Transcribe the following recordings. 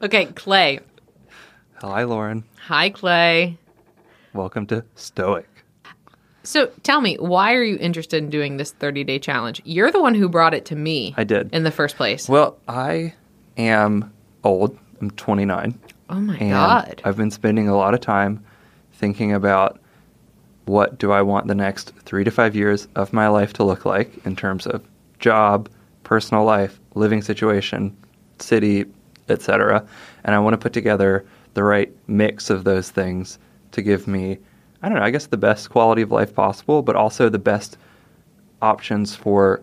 Okay, Clay. Hi, Lauren. Hi, Clay. Welcome to Stoic. So tell me, why are you interested in doing this 30 day challenge? You're the one who brought it to me. I did. In the first place. Well, I am old. I'm 29. oh my God. I've been spending a lot of time thinking about what do I want the next three to five years of my life to look like in terms of job, personal life, living situation, city, etc. And I want to put together the right mix of those things to give me, I don't know, I guess the best quality of life possible, but also the best options for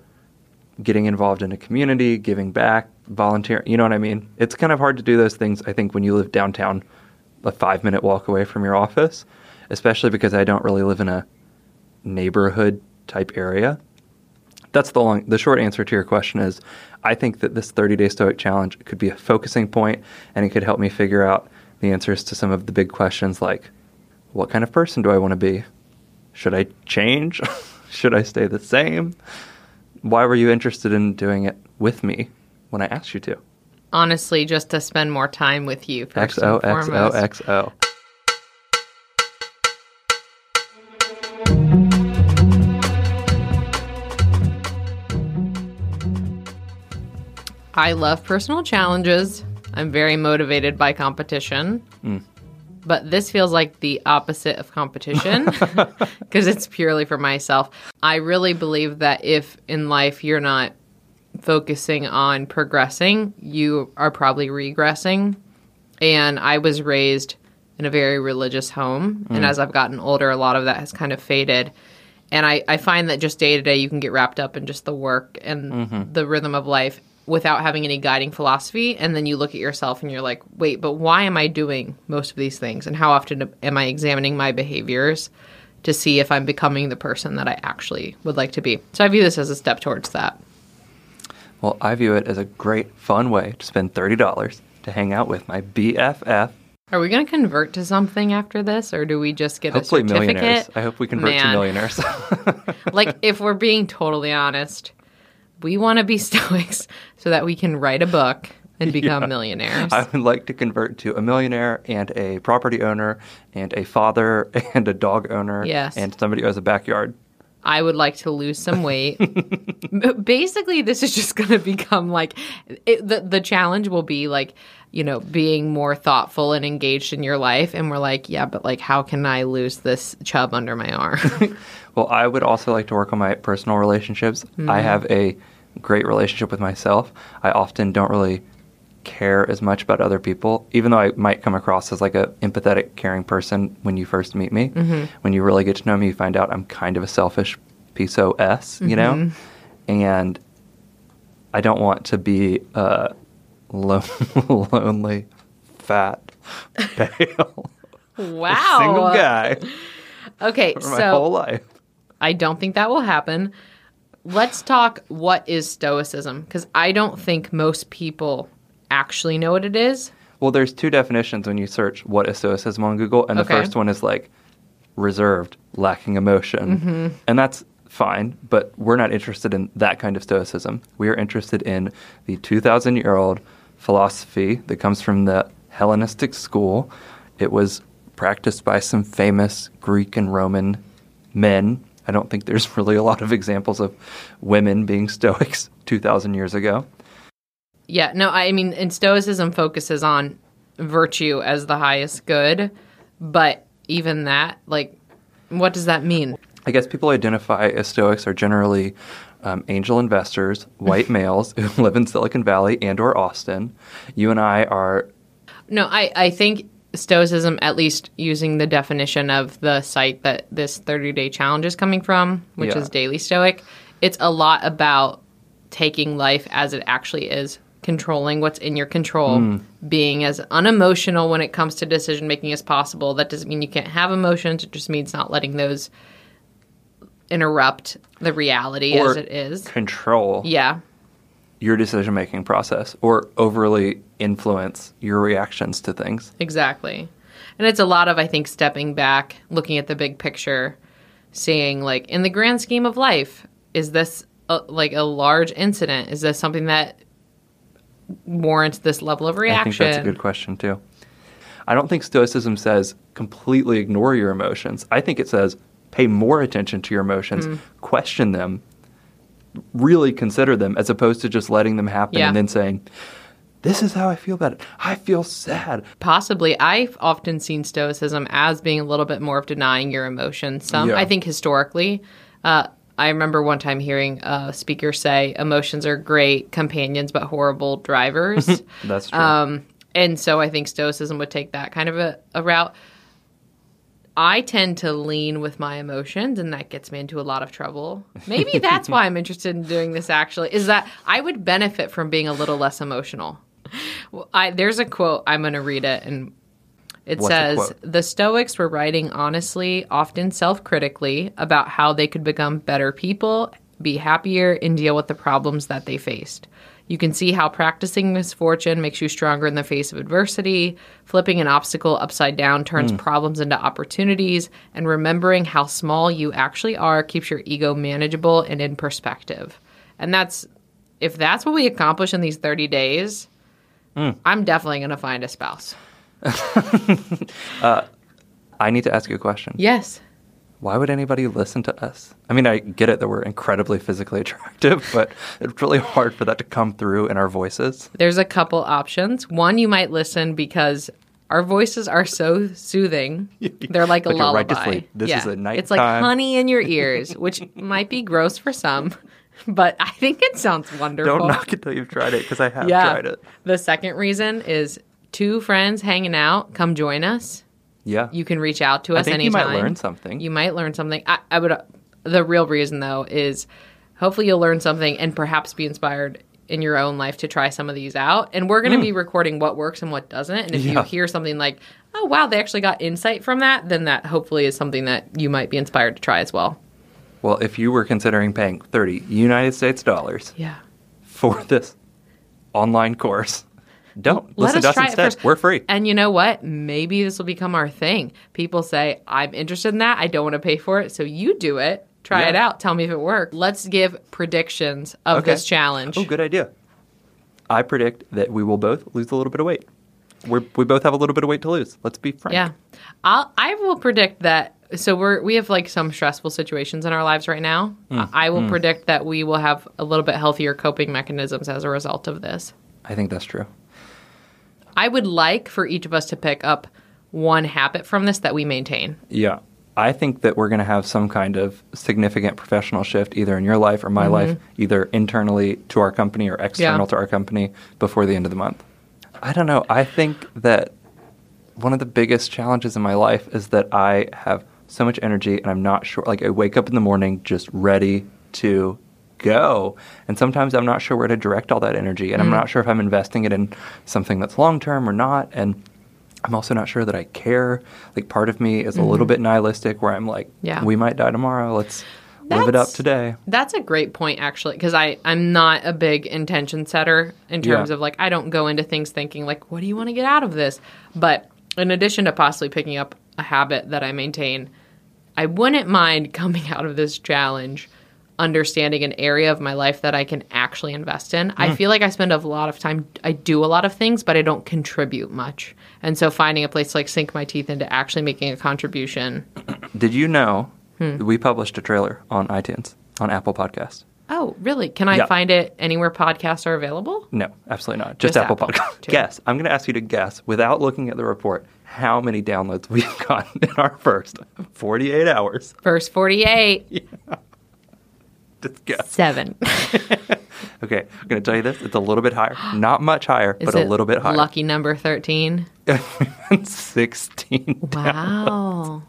getting involved in a community, giving back, volunteering. You know what I mean? It's kind of hard to do those things, I think, when you live downtown, a five minute walk away from your office, especially because I don't really live in a neighborhood type area. That's the long, the short answer to your question is I think that this 30 day Stoic challenge could be a focusing point and it could help me figure out the answers to some of the big questions like what kind of person do I want to be? Should I change? Should I stay the same? Why were you interested in doing it with me when I asked you to? Honestly, just to spend more time with you. First XO, and XO, foremost. XO. I love personal challenges. I'm very motivated by competition. Mm. But this feels like the opposite of competition because it's purely for myself. I really believe that if in life you're not focusing on progressing, you are probably regressing. And I was raised in a very religious home. And as I've gotten older, a lot of that has kind of faded. And I, I find that just day to day, you can get wrapped up in just the work and the rhythm of life without having any guiding philosophy. And then you look at yourself and you're like, wait, but why am I doing most of these things? And how often am I examining my behaviors to see if I'm becoming the person that I actually would like to be? So I view this as a step towards that. Well, I view it as a great, fun way to spend $30 to hang out with my BFF, Are we going to convert to something after this, or do we just get hopefully a certificate? millionaires. I hope we convert to Man. millionaires. like, if we're being totally honest, we want to be Stoics so that we can write a book and become millionaires. I would like to convert to a millionaire and a property owner and a father and a dog owner Yes. and somebody who has a backyard. I would like to lose some weight. Basically, this is just going to become like it, the the challenge will be like you know being more thoughtful and engaged in your life, and we're like, yeah, but like, how can I lose this chub under my arm? Well, I would also like to work on my personal relationships. Mm-hmm. I have a great relationship with myself. I often don't really care as much about other people, even though I might come across as like a empathetic, caring person when you first meet me. Mm-hmm. When you really get to know me, you find out I'm kind of a selfish piece of s, you know, Mm-hmm. and I don't want to be a lo- lonely, fat, pale, wow, single guy Okay, for my so whole life. I don't think that will happen. Let's talk what is Stoicism because I don't think most people actually know what it is. Well, there's two definitions when you search what is stoicism on Google, and the Okay. first one is like reserved, lacking emotion, Mm-hmm. and that's fine. But we're not interested in that kind of stoicism. We are interested in the 2,000 year old philosophy that comes from the Hellenistic school. It was practiced by some famous Greek and Roman men. I don't think there's really a lot of examples of women being Stoics 2,000 years ago. Yeah, no, I mean, and Stoicism focuses on virtue as the highest good, but even that, like, what does that mean? I guess people identify as Stoics are generally um, angel investors, white males who live in Silicon Valley and or Austin. You and I are No, I, I think Stoicism, at least using the definition of the site that this 30 day challenge is coming from, which Yeah. is Daily Stoic, it's a lot about taking life as it actually is, controlling what's in your control, hmm. being as unemotional when it comes to decision making as possible. That doesn't mean you can't have emotions, it just means not letting those interrupt the reality or as it is. control Yeah. your decision making process or overly influence your reactions to things. Exactly. And it's a lot of, I think, stepping back, looking at the big picture, seeing, like, in the grand scheme of life, is this a, like a large incident? Is this something that warrants this level of reaction? I think that's a good question too. I don't think Stoicism says completely ignore your emotions. I think it says pay more attention to your emotions, Mm. question them, really consider them, as opposed to just letting them happen Yeah. and then saying, "This is how I feel about it. I feel sad." Possibly. I've often seen Stoicism as being a little bit more of denying your emotions. Some, Yeah. I think, historically. Uh, I remember one time hearing a speaker say, emotions are great companions, but horrible drivers. That's true. Um, and so I think Stoicism would take that kind of a, a route. I tend to lean with my emotions, and that gets me into a lot of trouble. Maybe that's why I'm interested in doing this. Actually, is that I would benefit from being a little less emotional. Well, I, there's a quote I'm going to read it, and it What's says the Stoics were writing honestly, often self-critically, about how they could become better people, be happier, and deal with the problems that they faced. You can see how practicing misfortune makes you stronger in the face of adversity, flipping an obstacle upside down turns Hmm. problems into opportunities, and remembering how small you actually are keeps your ego manageable and in perspective. And that's if that's what we accomplish in these 30 days, Hmm. I'm definitely going to find a spouse. Uh, I need to ask you a question. Yes. Why would anybody listen to us? I mean, I get it that we're incredibly physically attractive, but it's really hard for that to come through in our voices. There's a couple options. One, you might listen because our voices are so soothing. They're like a you lullaby. right. This is a night. It's like honey in your ears, which might be gross for some, but I think it sounds wonderful. Don't knock it till you've tried it because I have yeah. tried it. The second reason is two friends hanging out. Come join us. Yeah. You can reach out to I us think you might learn something. You might learn something. I, I would. The real reason, though, is hopefully you'll learn something and perhaps be inspired in your own life to try some of these out. And we're going to be recording what works and what doesn't. And if you Hmm. Hear something like, "Oh, wow, they actually got insight from that," then that hopefully is something that you might be inspired to try as well. Well, if you were considering paying 30 United States dollars Yeah. for this online course, don't. Let Listen to us instead. first. We're free. And you know what? Maybe this will become our thing. People say, I'm interested in that. I don't want to pay for it. So you do it. Try Yeah. it out. Tell me if it worked. Let's give predictions of Okay. this challenge. Oh, good idea. I predict that we will both lose a little bit of weight. We're, we both have a little bit of weight to lose. Let's be frank. Yeah. I'll, I will predict that. So we're, we have like some stressful situations in our lives right now. Mm, I I will predict that we will have a little bit healthier coping mechanisms as a result of this. I think that's true. I would like for each of us to pick up one habit from this that we maintain. Yeah. I think that we're going to have some kind of significant professional shift either in your life or my life, either internally to our company or external Mm-hmm. Yeah. to our company before the end of the month. I don't know. I think that one of the biggest challenges in my life is that I have so much energy and I'm not sure. Like, I wake up in the morning just ready to go. And sometimes I'm not sure where to direct all that energy. And I'm Mm. not sure if I'm investing it in something that's long term or not. And I'm also not sure that I care. Like, part of me is a little bit nihilistic where I'm like, Mm-hmm. Yeah. we might die tomorrow. Let's live it up today. That's a great point, actually, because I I'm not a big intention setter in terms Yeah. of like I don't go into things thinking like what do you want to get out of this. But in addition to possibly picking up a habit that I maintain, I wouldn't mind coming out of this challenge understanding an area of my life that I can actually invest in. I Mm. feel like I spend a lot of time I do a lot of things but I don't contribute much. And so finding a place to like sink my teeth into actually making a contribution. Did you know Hmm. we published a trailer on iTunes, on Apple Podcasts? Oh, really? Can I Yeah. find it anywhere podcasts are available? No, absolutely not. Just, Just Apple, Apple, Podcasts. Guess. I'm going to ask you to guess without looking at the report how many downloads we've gotten in our first 48 hours. First 48. Just guess. Seven. Okay, I'm going to tell you this. It's a little bit higher. Not much higher, Is but a little bit higher. Lucky number 13. 16. Wow.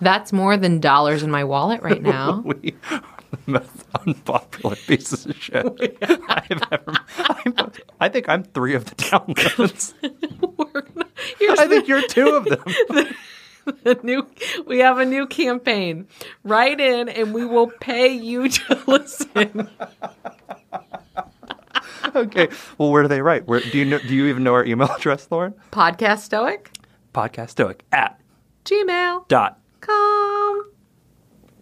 That's more than dollars in my wallet right now. We are the most unpopular pieces of shit I've ever. I'm, I think I'm three of the downloads. Here's I think you're two of them. the new. We have a new campaign. Write in, and we will pay you to listen. okay. Well, where do they write? Where do you know? Do you even know our email address, Lauren? Podcast Stoic. Podcast Stoic at Gmail. dot. Com.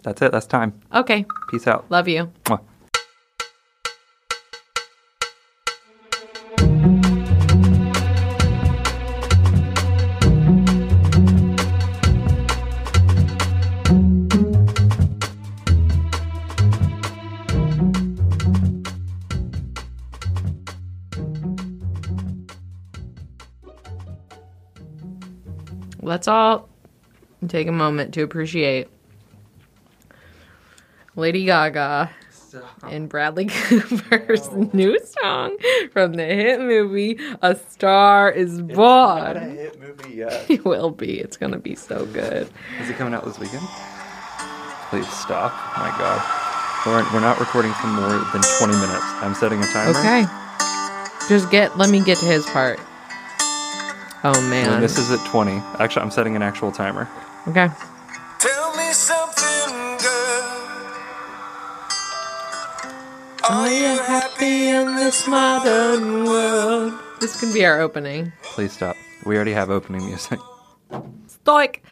That's it. That's time. Okay. Peace out. Love you. Mwah. Let's all take a moment to appreciate Lady Gaga and Bradley Cooper's new song from the hit movie A Star is Born. hit movie yet. It will be. It's going to be so good. Is it coming out this weekend? Please stop. My God. We're, we're not recording for more than 20 minutes. I'm setting a timer. Okay. Just get, let me get to his part. Oh, And man. this is at 20. Actually, I'm setting an actual timer. Okay. Tell me something, girl. Oh, Are you happy in this modern world? This can be our opening. Please stop. We already have opening music. Stoic.